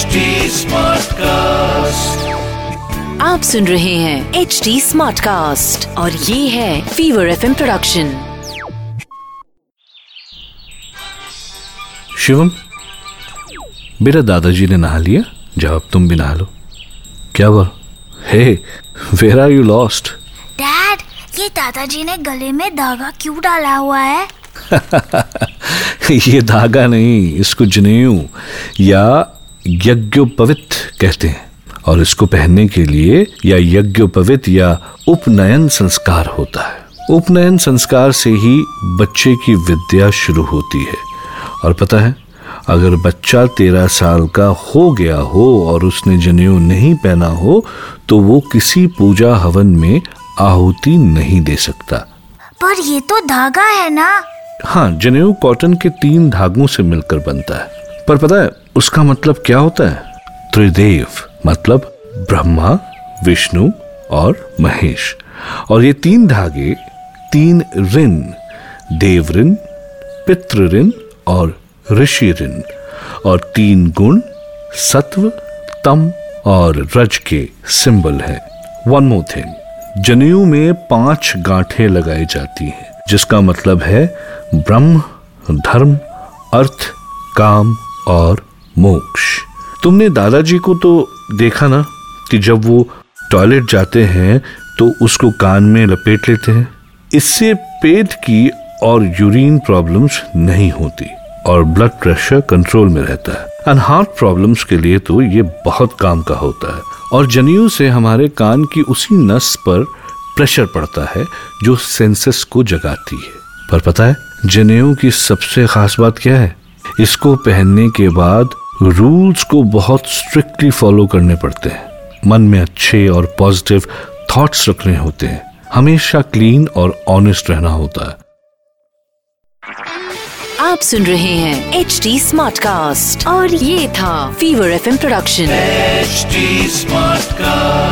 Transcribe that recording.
HD Smartcast. आप सुन रहे हैं एच डी स्मार्ट कास्ट और ये है फीवर एफ़ प्रोडक्शन शिवम मेरा दादाजी ने नहा लिया जाओ अब तुम भी नहा लो। क्या हुआ? Hey where are you lost dad ये दादाजी ने गले में धागा क्यों डाला हुआ है? ये धागा नहीं इसको जनेऊ या यज्ञोपवित कहते हैं और इसको पहनने के लिए या यज्ञोपवित या उपनयन संस्कार होता है। उपनयन संस्कार से ही बच्चे की विद्या शुरू होती है। और पता है अगर बच्चा तेरह साल का हो गया हो और उसने जनेऊ नहीं पहना हो तो वो किसी पूजा हवन में आहुति नहीं दे सकता। पर ये तो धागा है ना? हाँ जनेऊ कॉटन के तीन धागों से मिलकर बनता है। पर पता है, उसका मतलब क्या होता है? त्रिदेव मतलब ब्रह्मा, विष्णु और महेश। और ये तीन धागे, तीन ऋण देव ऋण पितृ ऋण और ऋषि ऋण और तीन गुण, सत्व, तम और रज के सिंबल है। वन मोर थिंग जनेऊ में पाँच गांठें लगाई जाती हैं, जिसका मतलब है ब्रह्म, धर्म, अर्थ, काम और मोक्ष। तुमने दादाजी को तो देखा ना कि जब वो टॉयलेट जाते हैं तो उसको कान में लपेट लेते हैं। इससे पेट की और यूरिन प्रॉब्लम्स नहीं होती और ब्लड प्रेशर कंट्रोल में रहता है। एंड हार्ट प्रॉब्लम्स के लिए तो ये बहुत काम का होता है। और जनेऊ से हमारे कान की उसी नस पर प्रेशर पड़ता है जो सेंसेस को जगाती है। पर पता है जनेऊ की सबसे खास बात क्या है? इसको पहनने के बाद रूल्स को बहुत स्ट्रिक्टली फॉलो करने पड़ते हैं। मन में अच्छे और पॉजिटिव थॉट्स रखने होते हैं। हमेशा क्लीन और ऑनेस्ट रहना होता है। आप सुन रहे हैं एच डी स्मार्ट कास्ट और ये था fever FM production H smart Smartcast.